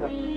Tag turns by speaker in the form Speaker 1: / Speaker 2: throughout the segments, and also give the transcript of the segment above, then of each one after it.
Speaker 1: Ah!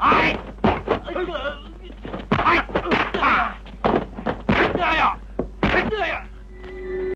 Speaker 1: All right.